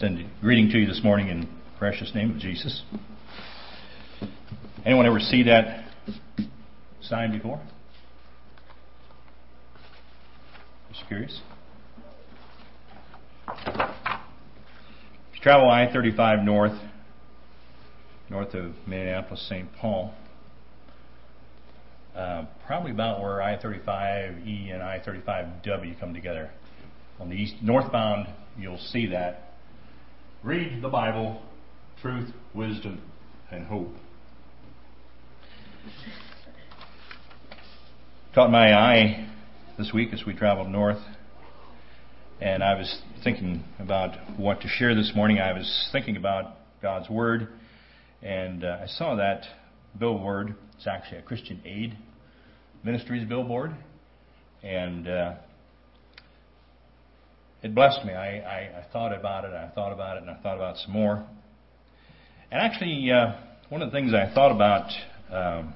extend greeting to you this morning in the precious name of Jesus. Anyone ever see that sign before? Just curious. If you travel I-35 north, north of Minneapolis, St. Paul, uh, probably about where I-35E and I-35W come together. On the east northbound, you'll see that. Read the Bible, truth, wisdom, and hope. Caught my eye this week as we traveled north, and I was thinking about what to share this morning. I was thinking about God's Word, and uh, I saw that billboard. It's actually a Christian Aid Ministries billboard, and uh, it blessed me. I, I, I, thought about it, I thought about it, and I thought about some more. And actually, uh, one of the things I thought about um,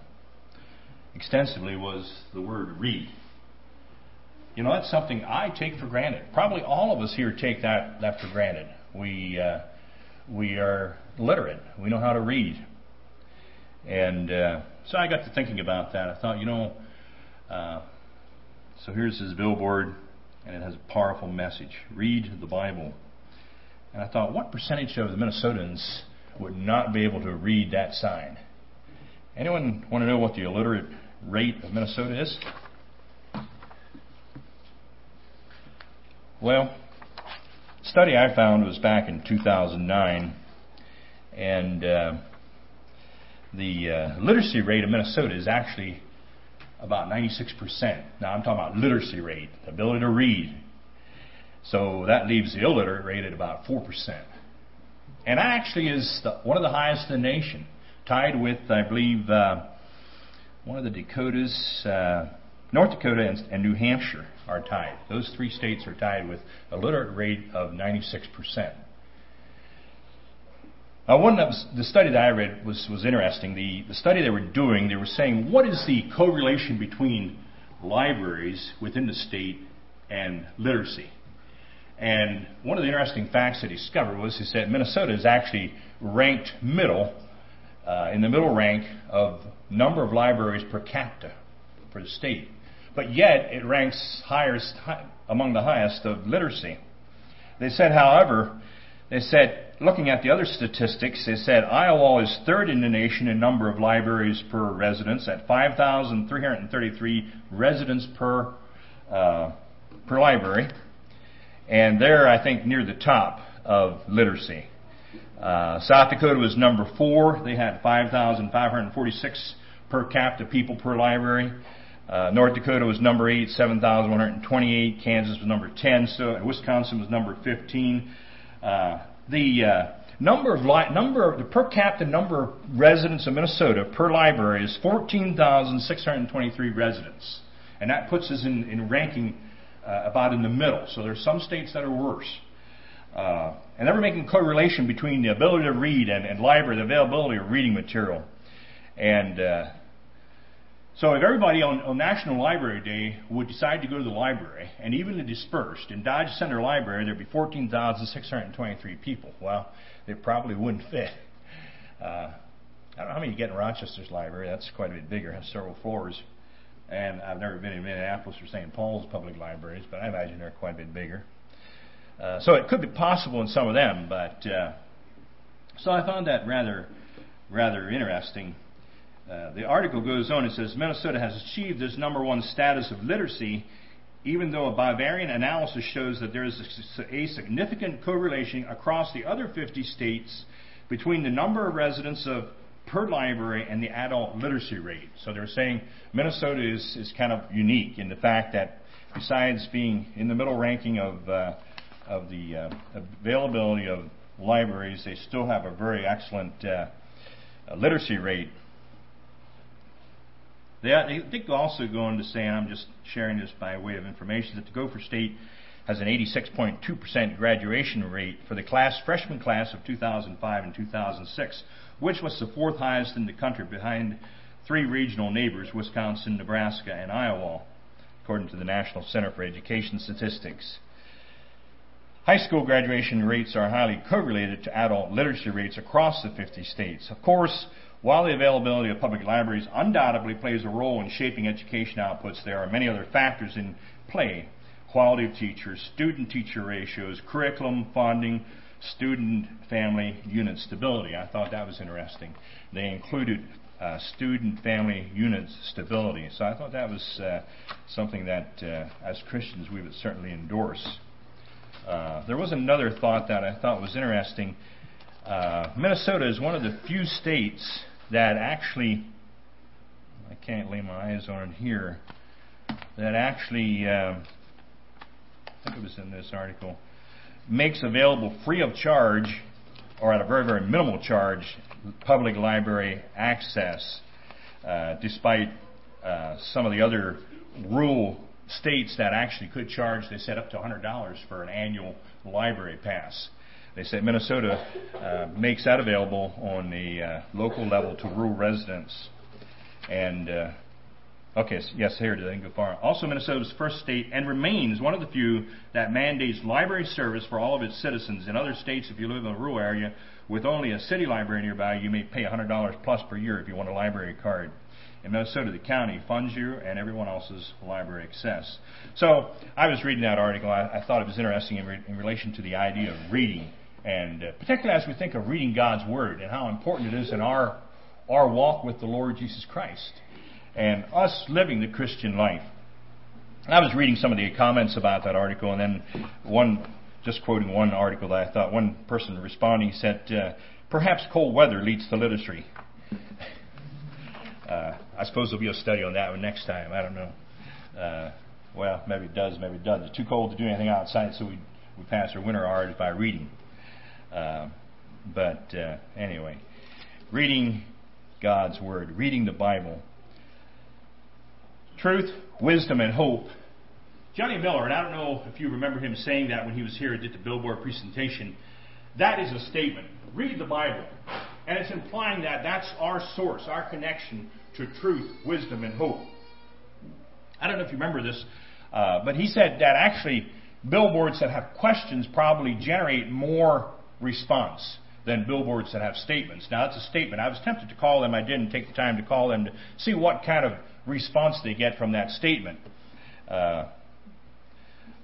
extensively was the word read. You know, that's something I take for granted. Probably all of us here take that, that for granted. We, uh, we are literate. We know how to read. And uh, so I got to thinking about that. I thought, you know, uh, so here's his billboard, and it has a powerful message. Read the Bible. And I thought, what percentage of the Minnesotans would not be able to read that sign? Anyone want to know what the illiterate rate of Minnesota is? Well, study I found was back in 2009, and uh, the uh, literacy rate of Minnesota is actually about 96%. Now I'm talking about literacy rate, the ability to read. So that leaves the illiterate rate at about 4%. And that actually is the, one of the highest in the nation, tied with, I believe, uh, one of the Dakotas, uh, North Dakota and, and New Hampshire are tied. Those three states are tied with a literate rate of 96%. Uh, one of the study that I read was, was interesting. The, the study they were doing, they were saying, what is the correlation between libraries within the state and literacy? And one of the interesting facts they discovered was he said Minnesota is actually ranked middle, uh, in the middle rank of number of libraries per capita for the state. But yet it ranks highest, high, among the highest of literacy. They said, however, they said looking at the other statistics, they said Iowa is third in the nation in number of libraries per residence at 5,333 residents per uh, per library, and they're I think near the top of literacy. Uh, South Dakota was number four. They had 5,546 per capita people per library. Uh, North Dakota was number eight, 7,128. Kansas was number 10. So Wisconsin was number 15. Uh, the uh, number of li- number of, the per capita number of residents of Minnesota per library is 14,623 residents, and that puts us in, in ranking uh, about in the middle. So there's some states that are worse. Uh, and then we're making correlation between the ability to read and, and library, the availability of reading material. And uh, so if everybody on, on, National Library Day would decide to go to the library, and even the dispersed, in Dodge Center Library, there'd be 14,623 people. Well, they probably wouldn't fit. Uh, I don't know how many you get in Rochester's library. That's quite a bit bigger, has several floors. And I've never been in Minneapolis or St. Paul's public libraries, but I imagine they're quite a bit bigger. Uh, so it could be possible in some of them, but uh, so I found that rather, rather interesting. Uh, the article goes on and says Minnesota has achieved this number one status of literacy, even though a bivariate analysis shows that there is a, a significant correlation across the other 50 states between the number of residents of per library and the adult literacy rate. So they're saying Minnesota is, is kind of unique in the fact that besides being in the middle ranking of, uh, of the uh, availability of libraries, they still have a very excellent uh, literacy rate they did also go on to say, and I'm just sharing this by way of information, that the Gopher State has an 86.2% graduation rate for the class freshman class of 2005 and 2006, which was the fourth highest in the country behind three regional neighbors, Wisconsin, Nebraska, and Iowa, according to the National Center for Education Statistics. High school graduation rates are highly correlated to adult literacy rates across the 50 states. Of course, while the availability of public libraries undoubtedly plays a role in shaping education outputs, there are many other factors in play. Quality of teachers, student teacher ratios, curriculum funding, student family unit stability. I thought that was interesting. They included uh, student family unit stability. So I thought that was uh, something that, uh, as Christians, we would certainly endorse. Uh, there was another thought that I thought was interesting. Uh, Minnesota is one of the few states that actually, I can't lay my eyes on it here, that actually, uh, I think it was in this article, makes available free of charge or at a very, very minimal charge public library access, uh, despite uh, some of the other rural states that actually could charge, they set up to $100 for an annual library pass. They say Minnesota uh, makes that available on the uh, local level to rural residents. And uh, Okay, so yes, here it is. I didn't go far. Also, Minnesota's first state and remains one of the few that mandates library service for all of its citizens. In other states, if you live in a rural area with only a city library nearby, you may pay $100 plus per year if you want a library card. In Minnesota, the county funds you and everyone else's library access. So, I was reading that article. I, I thought it was interesting in, re- in, relation to the idea of reading, and uh, particularly as we think of reading God's Word and how important it is in our our walk with the Lord Jesus Christ and us living the Christian life. I was reading some of the comments about that article, and then one, just quoting one article that I thought one person responding said, uh, "Perhaps cold weather leads to literacy." Uh, I suppose there'll be a study on that one next time. I don't know. Uh, well, maybe it does, maybe it doesn't. It's too cold to do anything outside, so we we pass our winter hours by reading. Uh, but uh, anyway, reading God's Word, reading the Bible truth, wisdom, and hope. Johnny Miller, and I don't know if you remember him saying that when he was here and did the Billboard presentation, that is a statement. Read the Bible. And it's implying that that's our source, our connection to truth, wisdom, and hope. I don't know if you remember this, uh, but he said that actually billboards that have questions probably generate more response than billboards that have statements. Now, that's a statement. I was tempted to call them. I didn't take the time to call them to see what kind of response they get from that statement. Uh,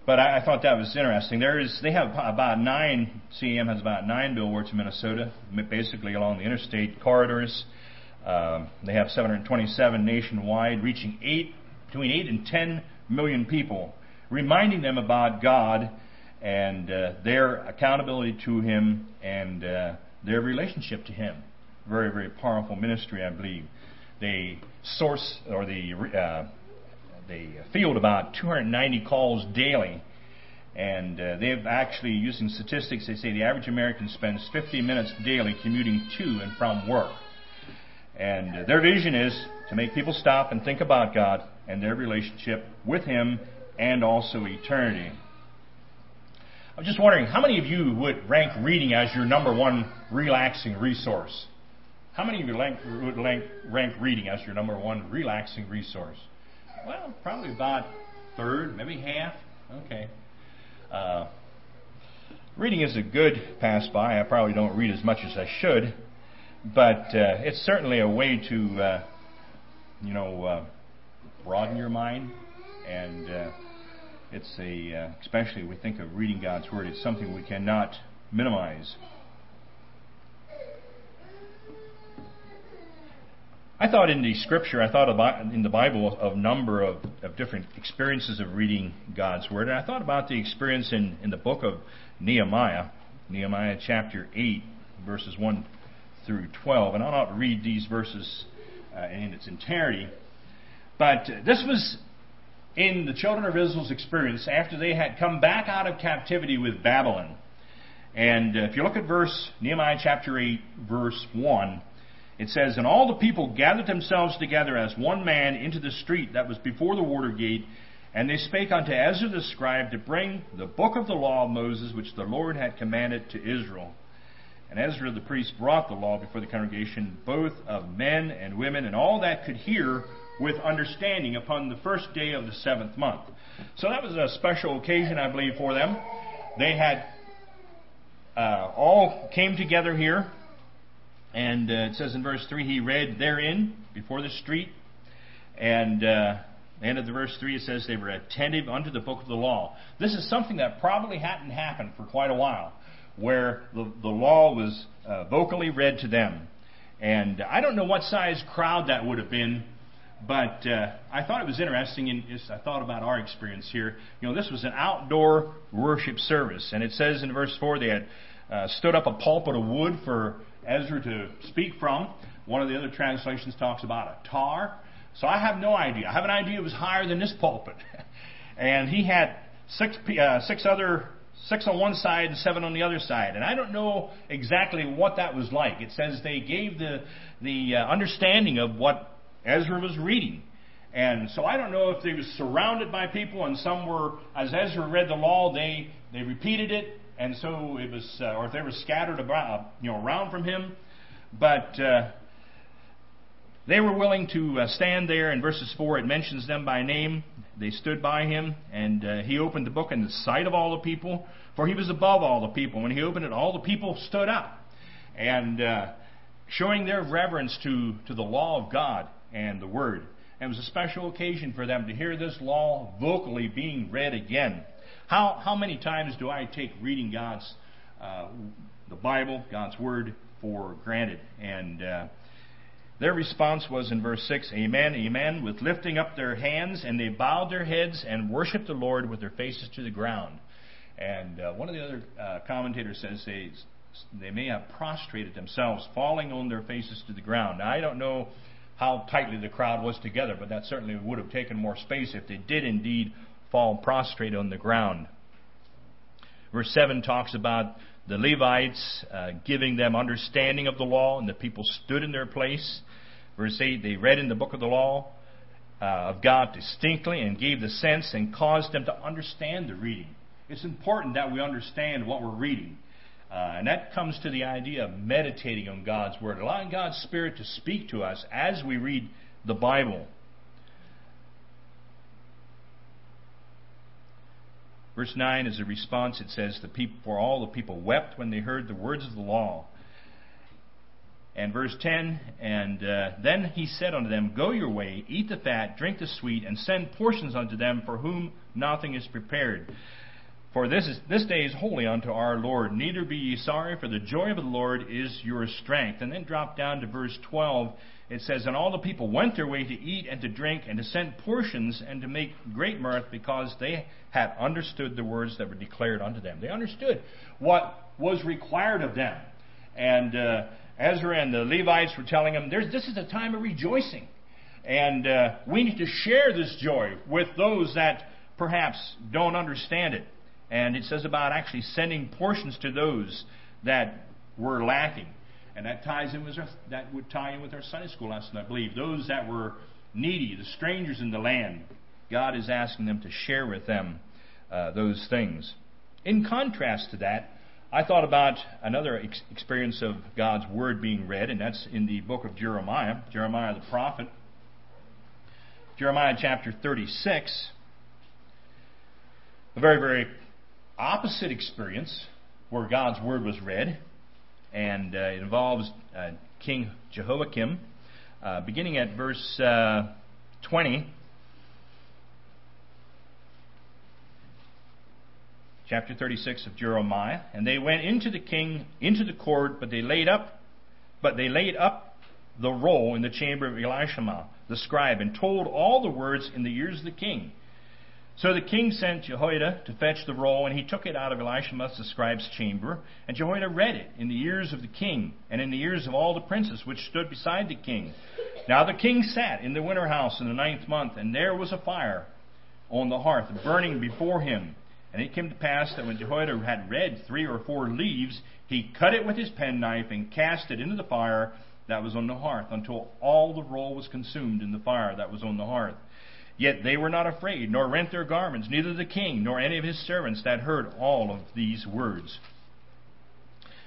but I, I, thought that was interesting. There is, they have about nine. CAM has about nine billboards in Minnesota, basically along the interstate corridors. Uh, they have 727 nationwide, reaching eight between eight and ten million people, reminding them about God and uh, their accountability to Him and uh, their relationship to Him. Very, very powerful ministry, I believe. They source or the uh, they field about 290 calls daily, and they've actually using statistics. They say the average American spends 50 minutes daily commuting to and from work, and their vision is to make people stop and think about God and their relationship with Him and also eternity. I'm just wondering, how many of you would rank reading as your number one relaxing resource? How many of you rank, would rank reading as your number one relaxing resource? Well, probably about third, maybe half. Okay. Uh, reading is a good pass by. I probably don't read as much as I should, but uh, it's certainly a way to, uh, you know, uh, broaden your mind, and uh, it's a, uh, especially we think of reading God's Word, it's something we cannot minimize. I thought in the scripture, I thought about in the Bible of number of, of different experiences of reading God's Word. And I thought about the experience in, in the book of Nehemiah, Nehemiah chapter 8, verses 1 through 12. And I'll not read these verses uh, in its entirety. But this was in the children of Israel's experience after they had come back out of captivity with Babylon. And uh, if you look at verse, Nehemiah chapter 8, verse 1, it says, And all the people gathered themselves together as one man into the street that was before the water gate, and they spake unto Ezra the scribe to bring the book of the law of Moses, which the Lord had commanded to Israel. And Ezra the priest brought the law before the congregation, both of men and women, and all that could hear with understanding upon the first day of the seventh month. So that was a special occasion, I believe, for them. they had uh, all came together here, and uh, it says in verse 3 he read therein before the street, and uh, the end of the verse 3 it says they were attentive unto the book of the law. This is something that probably hadn't happened for quite a while, where the, the law was uh, vocally read to them. And I don't know what size crowd that would have been, but uh, I thought it was interesting. And I thought about our experience here. You know, this was an outdoor worship service, and it says in verse four they had uh, stood up a pulpit of wood for Ezra to speak from. One of the other translations talks about a tar. So I have no idea. I have an idea it was higher than this pulpit, and he had six uh, six other six on one side and seven on the other side. And I don't know exactly what that was like. It says they gave the the uh, understanding of what Ezra was reading. And so I don't know if they was surrounded by people and some were, as Ezra read the law, they, they repeated it. And so it was, uh, or if they were scattered about, you know, around from him. But uh, they were willing to uh, stand there. In verses 4, it mentions them by name. They stood by him, and uh, he opened the book in the sight of all the people, for he was above all the people. When he opened it, all the people stood up, and uh, showing their reverence to, to the law of God and the Word. It was a special occasion for them to hear this law vocally being read again. How, how many times do I take reading God's, uh, the Bible, God's Word, for granted? And uh, their response was in verse 6 Amen, Amen, with lifting up their hands, and they bowed their heads and worshiped the Lord with their faces to the ground. And uh, one of the other uh, commentators says they, they may have prostrated themselves, falling on their faces to the ground. Now, I don't know how tightly the crowd was together, but that certainly would have taken more space if they did indeed fall prostrate on the ground. Verse 7 talks about the Levites uh, giving them understanding of the law, and the people stood in their place. Verse 8 they read in the book of the law uh, of God distinctly and gave the sense and caused them to understand the reading. It's important that we understand what we're reading. Uh, and that comes to the idea of meditating on God's Word, allowing God's Spirit to speak to us as we read the Bible. Verse 9 is a response. It says, the people, For all the people wept when they heard the words of the law. And verse 10 And uh, then he said unto them, Go your way, eat the fat, drink the sweet, and send portions unto them for whom nothing is prepared. For this, is, this day is holy unto our Lord. Neither be ye sorry, for the joy of the Lord is your strength. And then drop down to verse 12. It says, And all the people went their way to eat and to drink and to send portions and to make great mirth because they had understood the words that were declared unto them. They understood what was required of them. And uh, Ezra and the Levites were telling them, This is a time of rejoicing. And uh, we need to share this joy with those that perhaps don't understand it. And it says about actually sending portions to those that were lacking. And that ties in with our, that would tie in with our Sunday school lesson, I believe. Those that were needy, the strangers in the land, God is asking them to share with them uh, those things. In contrast to that, I thought about another ex- experience of God's Word being read, and that's in the book of Jeremiah, Jeremiah the prophet. Jeremiah chapter 36. A very, very opposite experience where God's word was read, and uh, it involves uh, King Jehoiakim. Uh, beginning at verse uh, 20, chapter 36 of Jeremiah, and they went into the king into the court, but they laid up, but they laid up the roll in the chamber of Elishama, the scribe, and told all the words in the ears of the king. So the king sent Jehoiada to fetch the roll, and he took it out of Elishama the scribe's chamber. And Jehoiada read it in the ears of the king, and in the ears of all the princes which stood beside the king. Now the king sat in the winter house in the ninth month, and there was a fire on the hearth, burning before him. And it came to pass that when Jehoiada had read three or four leaves, he cut it with his penknife and cast it into the fire that was on the hearth, until all the roll was consumed in the fire that was on the hearth. Yet they were not afraid, nor rent their garments, neither the king nor any of his servants that heard all of these words.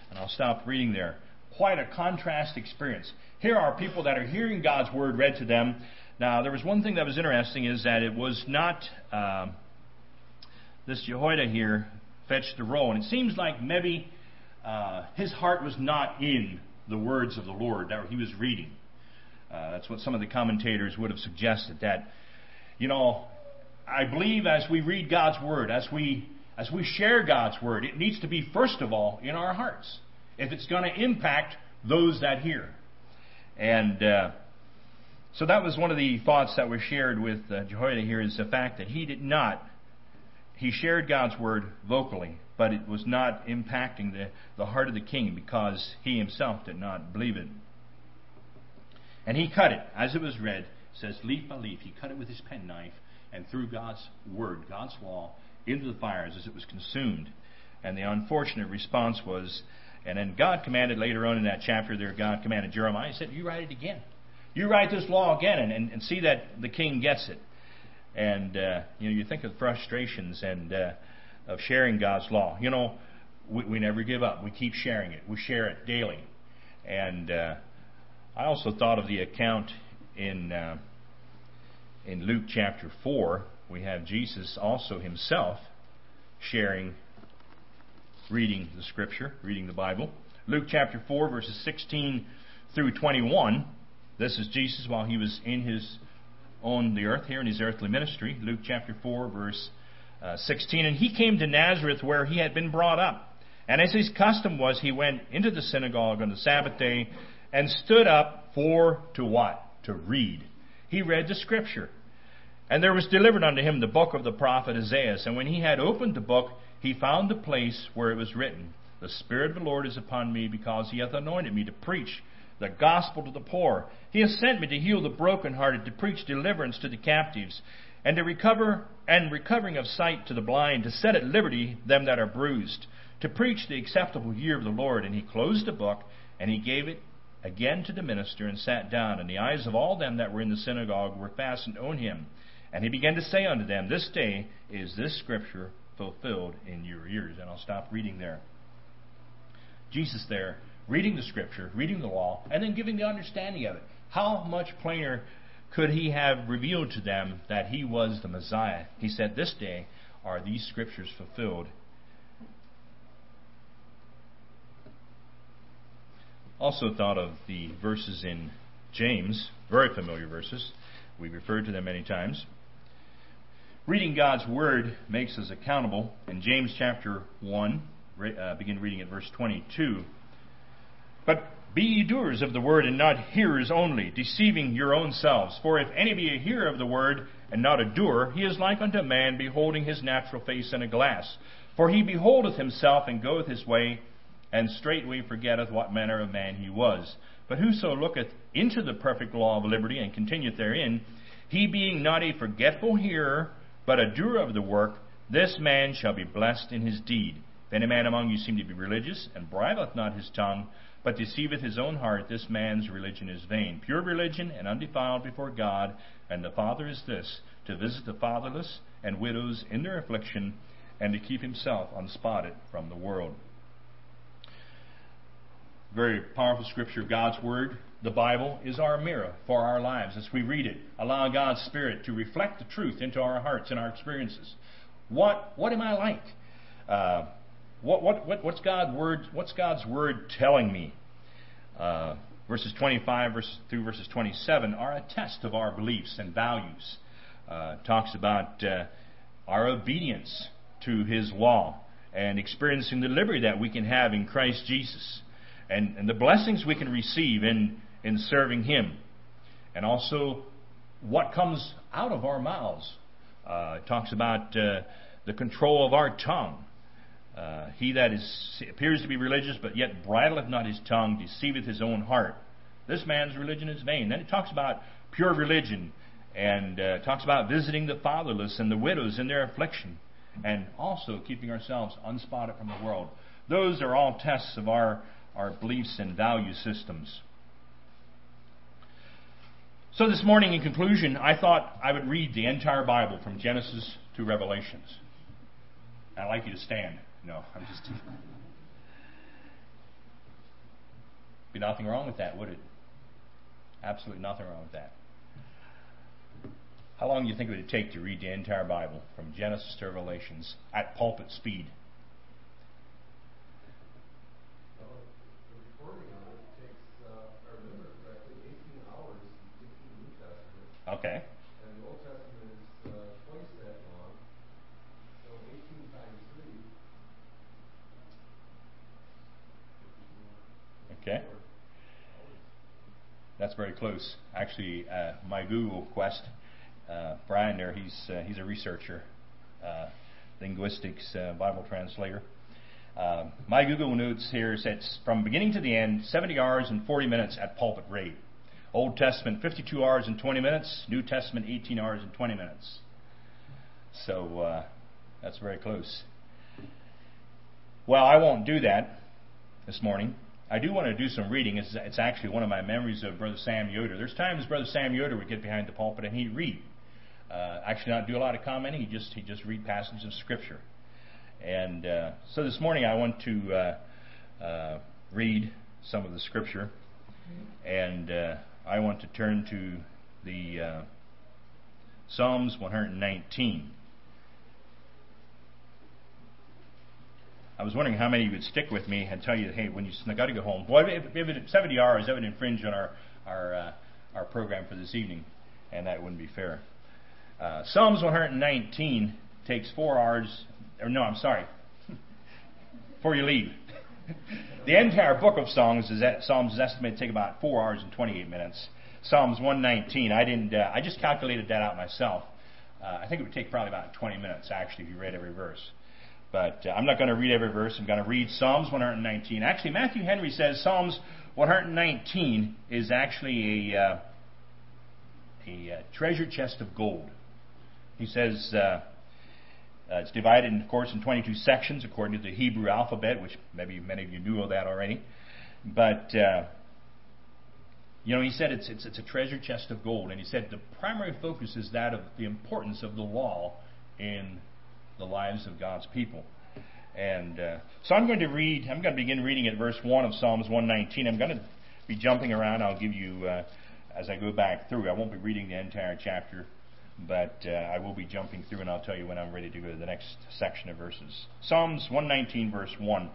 And I'll stop reading there. Quite a contrast experience. Here are people that are hearing God's word read to them. Now, there was one thing that was interesting is that it was not uh, this Jehoiada here fetched the roll. And it seems like maybe uh, his heart was not in the words of the Lord that he was reading. Uh, that's what some of the commentators would have suggested. That, you know, I believe as we read God's Word, as we as we share God's Word, it needs to be first of all in our hearts if it's going to impact those that hear. And uh, so that was one of the thoughts that were shared with uh, Jehoiada here is the fact that he did not, he shared God's word vocally, but it was not impacting the, the heart of the king because he himself did not believe it. And he cut it, as it was read, says leaf by leaf. He cut it with his penknife and threw God's word, God's law, into the fires as it was consumed. And the unfortunate response was, and then God commanded later on in that chapter there, God commanded Jeremiah, He said, You write it again. You write this law again and, and, and see that the king gets it. And uh, you know, you think of frustrations and uh, of sharing God's law. You know, we, we never give up. We keep sharing it. We share it daily. And uh, I also thought of the account in uh, in Luke chapter four. We have Jesus also himself sharing, reading the Scripture, reading the Bible. Luke chapter four, verses sixteen through twenty-one. This is Jesus while he was in his on the earth here in his earthly ministry. Luke chapter 4, verse uh, 16. And he came to Nazareth where he had been brought up. And as his custom was, he went into the synagogue on the Sabbath day and stood up for to what? To read. He read the scripture. And there was delivered unto him the book of the prophet Isaiah. And when he had opened the book, he found the place where it was written, The Spirit of the Lord is upon me, because he hath anointed me to preach the gospel to the poor. He has sent me to heal the brokenhearted, to preach deliverance to the captives, and to recover and recovering of sight to the blind, to set at liberty them that are bruised, to preach the acceptable year of the Lord. And he closed the book, and he gave it again to the minister, and sat down. And the eyes of all them that were in the synagogue were fastened on him. And he began to say unto them, This day is this scripture fulfilled in your ears. And I'll stop reading there. Jesus there reading the scripture, reading the law, and then giving the understanding of it. How much plainer could he have revealed to them that he was the Messiah? He said, This day are these scriptures fulfilled. Also thought of the verses in James, very familiar verses. We referred to them many times. Reading God's Word makes us accountable. In James chapter 1, uh, begin reading at verse 22. But be ye doers of the word, and not hearers only, deceiving your own selves. For if any be a hearer of the word, and not a doer, he is like unto a man beholding his natural face in a glass. For he beholdeth himself, and goeth his way, and straightway forgetteth what manner of man he was. But whoso looketh into the perfect law of liberty, and continueth therein, he being not a forgetful hearer, but a doer of the work, this man shall be blessed in his deed. If any man among you seem to be religious, and bridleth not his tongue, but deceiveth his own heart, this man's religion is vain. Pure religion and undefiled before God and the Father is this to visit the fatherless and widows in their affliction, and to keep himself unspotted from the world. Very powerful scripture, of God's Word. The Bible is our mirror for our lives as we read it. Allow God's Spirit to reflect the truth into our hearts and our experiences. What, what am I like? Uh, what, what, what, what's, God word, what's God's word telling me? Uh, verses 25 verses, through verses 27 are a test of our beliefs and values. Uh, talks about uh, our obedience to His law and experiencing the liberty that we can have in Christ Jesus and, and the blessings we can receive in, in serving Him. And also what comes out of our mouths. Uh, it talks about uh, the control of our tongue uh, he that is, appears to be religious, but yet bridleth not his tongue, deceiveth his own heart. This man's religion is vain. Then it talks about pure religion and uh, talks about visiting the fatherless and the widows in their affliction, and also keeping ourselves unspotted from the world. Those are all tests of our, our beliefs and value systems. So, this morning, in conclusion, I thought I would read the entire Bible from Genesis to Revelations. I'd like you to stand. No, I'm just. Be nothing wrong with that, would it? Absolutely nothing wrong with that. How long do you think it would take to read the entire Bible from Genesis to Revelations at pulpit speed? Okay. And the Old Testament is uh, twice that long. So 18 times 3. Okay. That's very close. Actually, uh, my Google quest, uh, Brian there, he's, uh, he's a researcher, uh, linguistics uh, Bible translator. Um, my Google notes here says from beginning to the end, 70 hours and 40 minutes at pulpit rate. Old Testament, 52 hours and 20 minutes. New Testament, 18 hours and 20 minutes. So uh, that's very close. Well, I won't do that this morning. I do want to do some reading. It's, it's actually one of my memories of Brother Sam Yoder. There's times Brother Sam Yoder would get behind the pulpit and he'd read. Uh, actually, not do a lot of commenting. He just he just read passages of Scripture. And uh, so this morning I want to uh, uh read some of the Scripture, and uh, I want to turn to the uh, Psalms 119. I was wondering how many of you would stick with me and tell you, hey, when you got to go home. Well, if, if it 70 hours, that would infringe on our our uh, our program for this evening, and that wouldn't be fair. Uh, Psalms 119 takes four hours. Or no, I'm sorry. Before you leave, the entire book of Psalms is that Psalms is estimated to take about four hours and 28 minutes. Psalms 119. I didn't. Uh, I just calculated that out myself. Uh, I think it would take probably about 20 minutes actually if you read every verse. But uh, I'm not going to read every verse. I'm going to read Psalms 119. Actually, Matthew Henry says Psalms 119 is actually a, uh, a uh, treasure chest of gold. He says uh, it's divided, of course, in 22 sections according to the Hebrew alphabet, which maybe many of you knew of that already. But uh, you know, he said it's, it's, it's a treasure chest of gold, and he said the primary focus is that of the importance of the law in the lives of God's people. And uh, so I'm going to read, I'm going to begin reading at verse 1 of Psalms 119. I'm going to be jumping around. I'll give you, uh, as I go back through, I won't be reading the entire chapter, but uh, I will be jumping through and I'll tell you when I'm ready to go to the next section of verses. Psalms 119, verse 1.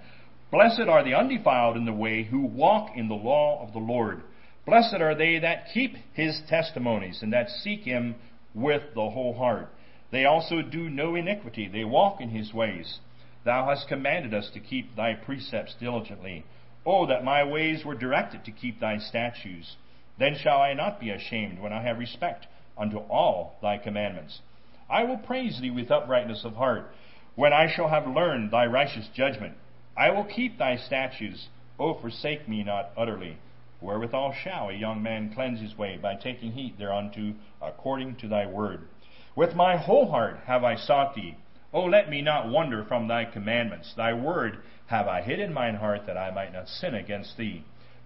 Blessed are the undefiled in the way who walk in the law of the Lord. Blessed are they that keep his testimonies and that seek him with the whole heart. They also do no iniquity. They walk in his ways. Thou hast commanded us to keep thy precepts diligently. Oh, that my ways were directed to keep thy statutes. Then shall I not be ashamed when I have respect unto all thy commandments. I will praise thee with uprightness of heart, when I shall have learned thy righteous judgment. I will keep thy statutes. O forsake me not utterly. Wherewithal shall a young man cleanse his way? By taking heed thereunto according to thy word. With my whole heart have I sought thee. O let me not wander from thy commandments. Thy word have I hid in mine heart that I might not sin against thee.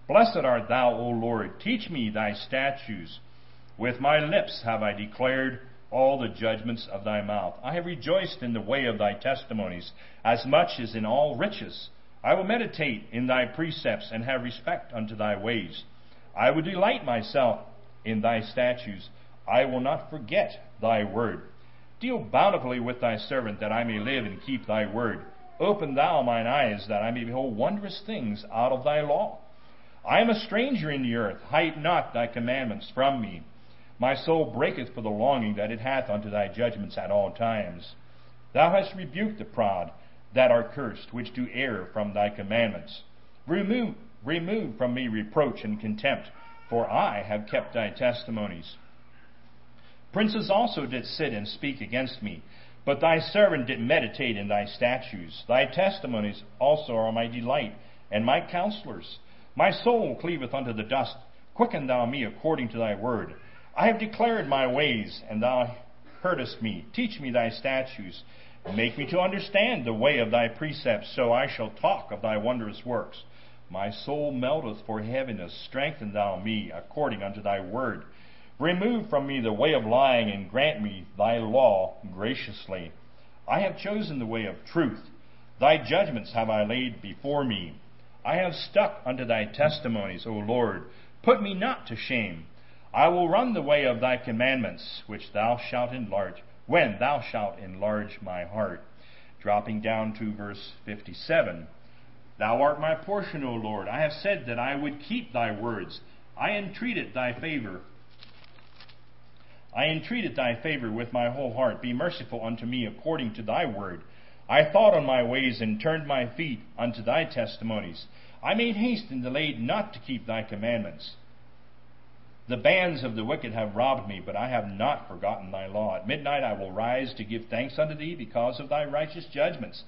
Blessed art thou, O Lord. Teach me thy statutes. With my lips have I declared all the judgments of thy mouth. I have rejoiced in the way of thy testimonies, as much as in all riches. I will meditate in thy precepts and have respect unto thy ways. I will delight myself in thy statutes. I will not forget thy word. Deal bountifully with thy servant, that I may live and keep thy word. Open thou mine eyes, that I may behold wondrous things out of thy law. I am a stranger in the earth. Hide not thy commandments from me. My soul breaketh for the longing that it hath unto thy judgments at all times. Thou hast rebuked the proud that are cursed, which do err from thy commandments. Remove, remove from me reproach and contempt, for I have kept thy testimonies. Princes also did sit and speak against me. But thy servant did meditate in thy statutes. Thy testimonies also are my delight, and my counselors. My soul cleaveth unto the dust. Quicken thou me according to thy word. I have declared my ways, and thou heardest me. Teach me thy statutes. Make me to understand the way of thy precepts, so I shall talk of thy wondrous works. My soul melteth for heaviness. Strengthen thou me according unto thy word. Remove from me the way of lying and grant me thy law graciously. I have chosen the way of truth. Thy judgments have I laid before me. I have stuck unto thy testimonies, O Lord. Put me not to shame. I will run the way of thy commandments, which thou shalt enlarge, when thou shalt enlarge my heart. Dropping down to verse 57. Thou art my portion, O Lord. I have said that I would keep thy words. I entreated thy favor. I entreated thy favor with my whole heart. Be merciful unto me according to thy word. I thought on my ways and turned my feet unto thy testimonies. I made haste and delayed not to keep thy commandments. The bands of the wicked have robbed me, but I have not forgotten thy law. At midnight I will rise to give thanks unto thee because of thy righteous judgments.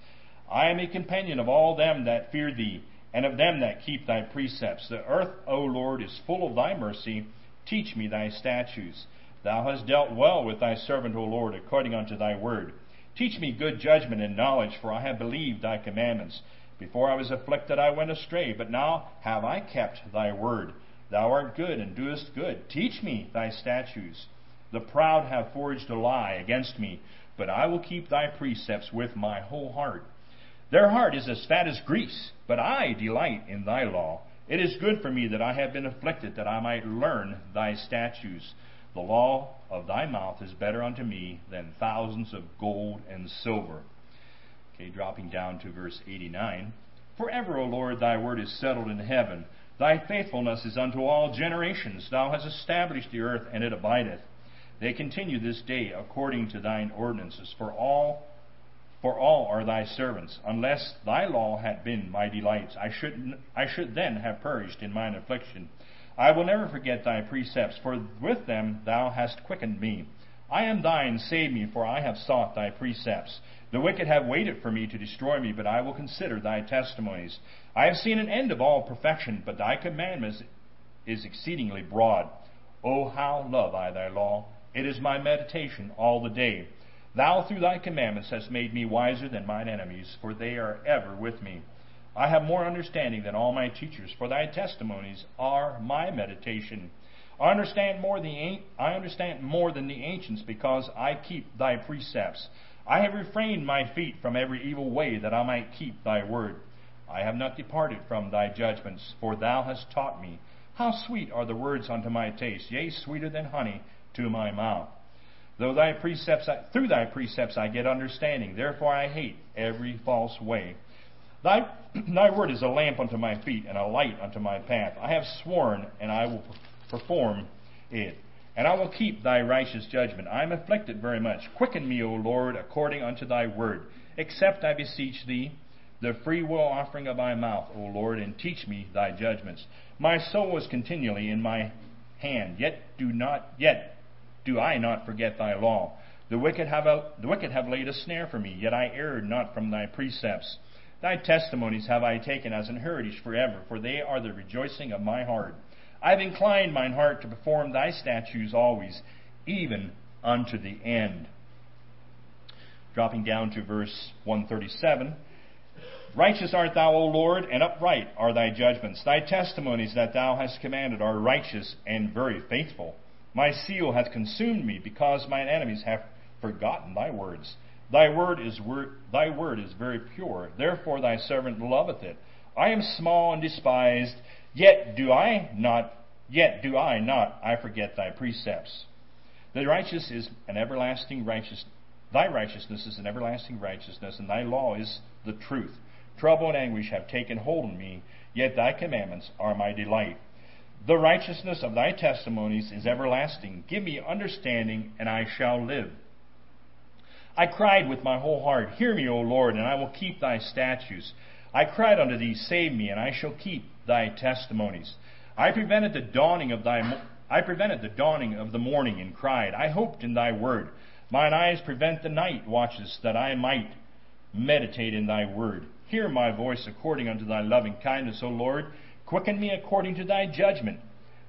I am a companion of all them that fear thee, and of them that keep thy precepts. The earth, O Lord, is full of thy mercy. Teach me thy statutes. Thou hast dealt well with thy servant, O Lord, according unto thy word. Teach me good judgment and knowledge, for I have believed thy commandments. Before I was afflicted, I went astray, but now have I kept thy word. Thou art good and doest good. Teach me thy statutes. The proud have forged a lie against me, but I will keep thy precepts with my whole heart. Their heart is as fat as grease, but I delight in thy law. It is good for me that I have been afflicted, that I might learn thy statutes. The law of thy mouth is better unto me than thousands of gold and silver. Okay, dropping down to verse 89. Forever, O Lord, thy word is settled in heaven. Thy faithfulness is unto all generations. Thou hast established the earth, and it abideth. They continue this day according to thine ordinances. For all, for all are thy servants. Unless thy law had been my delights, I should, I should then have perished in mine affliction. I will never forget thy precepts, for with them thou hast quickened me. I am thine, save me, for I have sought thy precepts. The wicked have waited for me to destroy me, but I will consider thy testimonies. I have seen an end of all perfection, but thy commandment is exceedingly broad. O how love I thy law! It is my meditation all the day. Thou through thy commandments hast made me wiser than mine enemies, for they are ever with me. I have more understanding than all my teachers, for thy testimonies are my meditation. I understand more the I understand more than the ancients because I keep thy precepts. I have refrained my feet from every evil way that I might keep thy word. I have not departed from thy judgments, for thou hast taught me. How sweet are the words unto my taste, yea, sweeter than honey to my mouth. Though thy precepts, through thy precepts I get understanding, therefore I hate every false way. Thy, thy word is a lamp unto my feet and a light unto my path. I have sworn, and I will perform it. And I will keep thy righteous judgment. I am afflicted very much. Quicken me, O Lord, according unto thy word. Accept, I beseech thee, the free will offering of thy mouth, O Lord, and teach me thy judgments. My soul is continually in my hand, yet do not yet do I not forget thy law. The wicked have a, the wicked have laid a snare for me, yet I erred not from thy precepts. Thy testimonies have I taken as an heritage forever, for they are the rejoicing of my heart. I have inclined mine heart to perform thy statutes always, even unto the end. Dropping down to verse 137. Righteous art thou, O Lord, and upright are thy judgments. Thy testimonies that thou hast commanded are righteous and very faithful. My seal hath consumed me, because mine enemies have forgotten thy words. Thy word is wor- thy word is very pure, therefore thy servant loveth it. I am small and despised, yet do I not yet do I not I forget thy precepts. The righteous is an everlasting righteousness. thy righteousness is an everlasting righteousness, and thy law is the truth. Trouble and anguish have taken hold on me, yet thy commandments are my delight. The righteousness of thy testimonies is everlasting. Give me understanding, and I shall live. I cried with my whole heart, Hear me, O Lord, and I will keep thy statutes. I cried unto thee, Save me, and I shall keep thy testimonies. I prevented the dawning of thy I prevented the dawning of the morning and cried, I hoped in thy word. Mine eyes prevent the night watches that I might meditate in thy word. Hear my voice according unto thy loving kindness, O Lord. Quicken me according to thy judgment.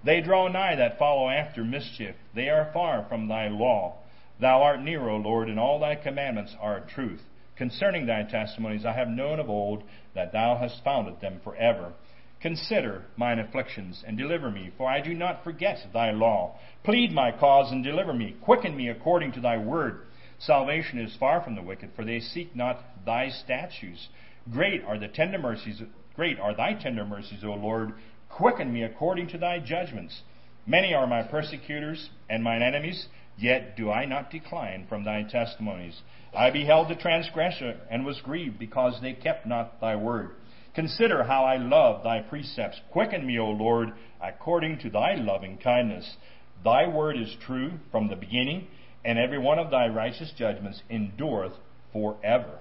They draw nigh that follow after mischief. They are far from thy law. Thou art near, O Lord, and all thy commandments are truth. Concerning thy testimonies I have known of old that thou hast founded them forever. Consider mine afflictions and deliver me, for I do not forget thy law. Plead my cause and deliver me. Quicken me according to thy word. Salvation is far from the wicked, for they seek not thy statutes. Great are the tender mercies, great are thy tender mercies, O Lord. Quicken me according to thy judgments. Many are my persecutors and mine enemies Yet do I not decline from thy testimonies. I beheld the transgressor and was grieved because they kept not thy word. Consider how I love thy precepts. Quicken me, O Lord, according to thy loving kindness. Thy word is true from the beginning, and every one of thy righteous judgments endureth forever.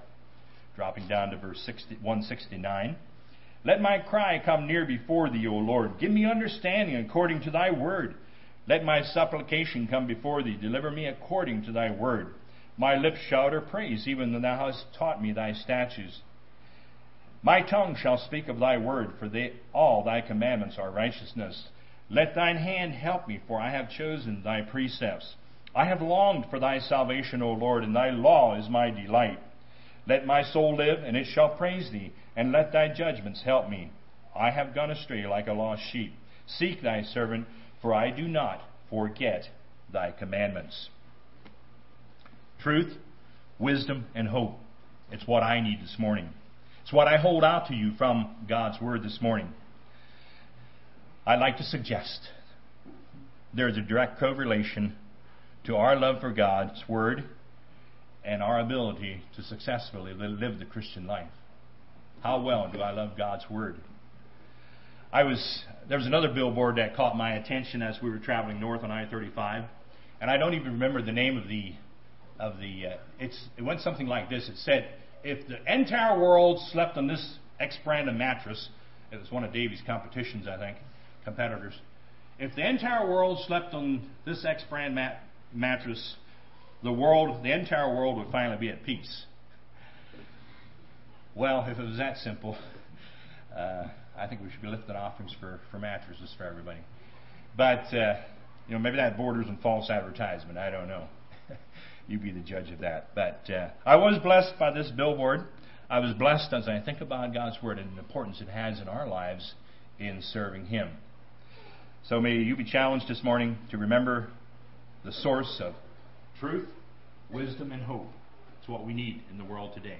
dropping down to verse 60, 169. Let my cry come near before thee, O Lord. Give me understanding according to thy word. Let my supplication come before thee. Deliver me according to thy word. My lips shout her praise, even though thou hast taught me thy statutes. My tongue shall speak of thy word, for they, all thy commandments are righteousness. Let thine hand help me, for I have chosen thy precepts. I have longed for thy salvation, O Lord, and thy law is my delight. Let my soul live, and it shall praise thee, and let thy judgments help me. I have gone astray like a lost sheep. Seek thy servant, for I do not forget thy commandments. Truth, wisdom, and hope. It's what I need this morning. It's what I hold out to you from God's Word this morning. I'd like to suggest there's a direct correlation to our love for God's Word and our ability to successfully live the Christian life. How well do I love God's Word? I was there was another billboard that caught my attention as we were traveling north on I-35, and I don't even remember the name of the of the. Uh, it's it went something like this. It said, "If the entire world slept on this X brand of mattress, it was one of Davy's competitions, I think, competitors. If the entire world slept on this X brand mat- mattress, the world, the entire world would finally be at peace." Well, if it was that simple, uh, I think we should be lifting offerings for, for mattresses for everybody. But, uh, you know, maybe that borders on false advertisement. I don't know. You be the judge of that. But uh, I was blessed by this billboard. I was blessed as I think about God's Word and the importance it has in our lives in serving Him. So may you be challenged this morning to remember the source of truth, wisdom, and hope. It's what we need in the world today.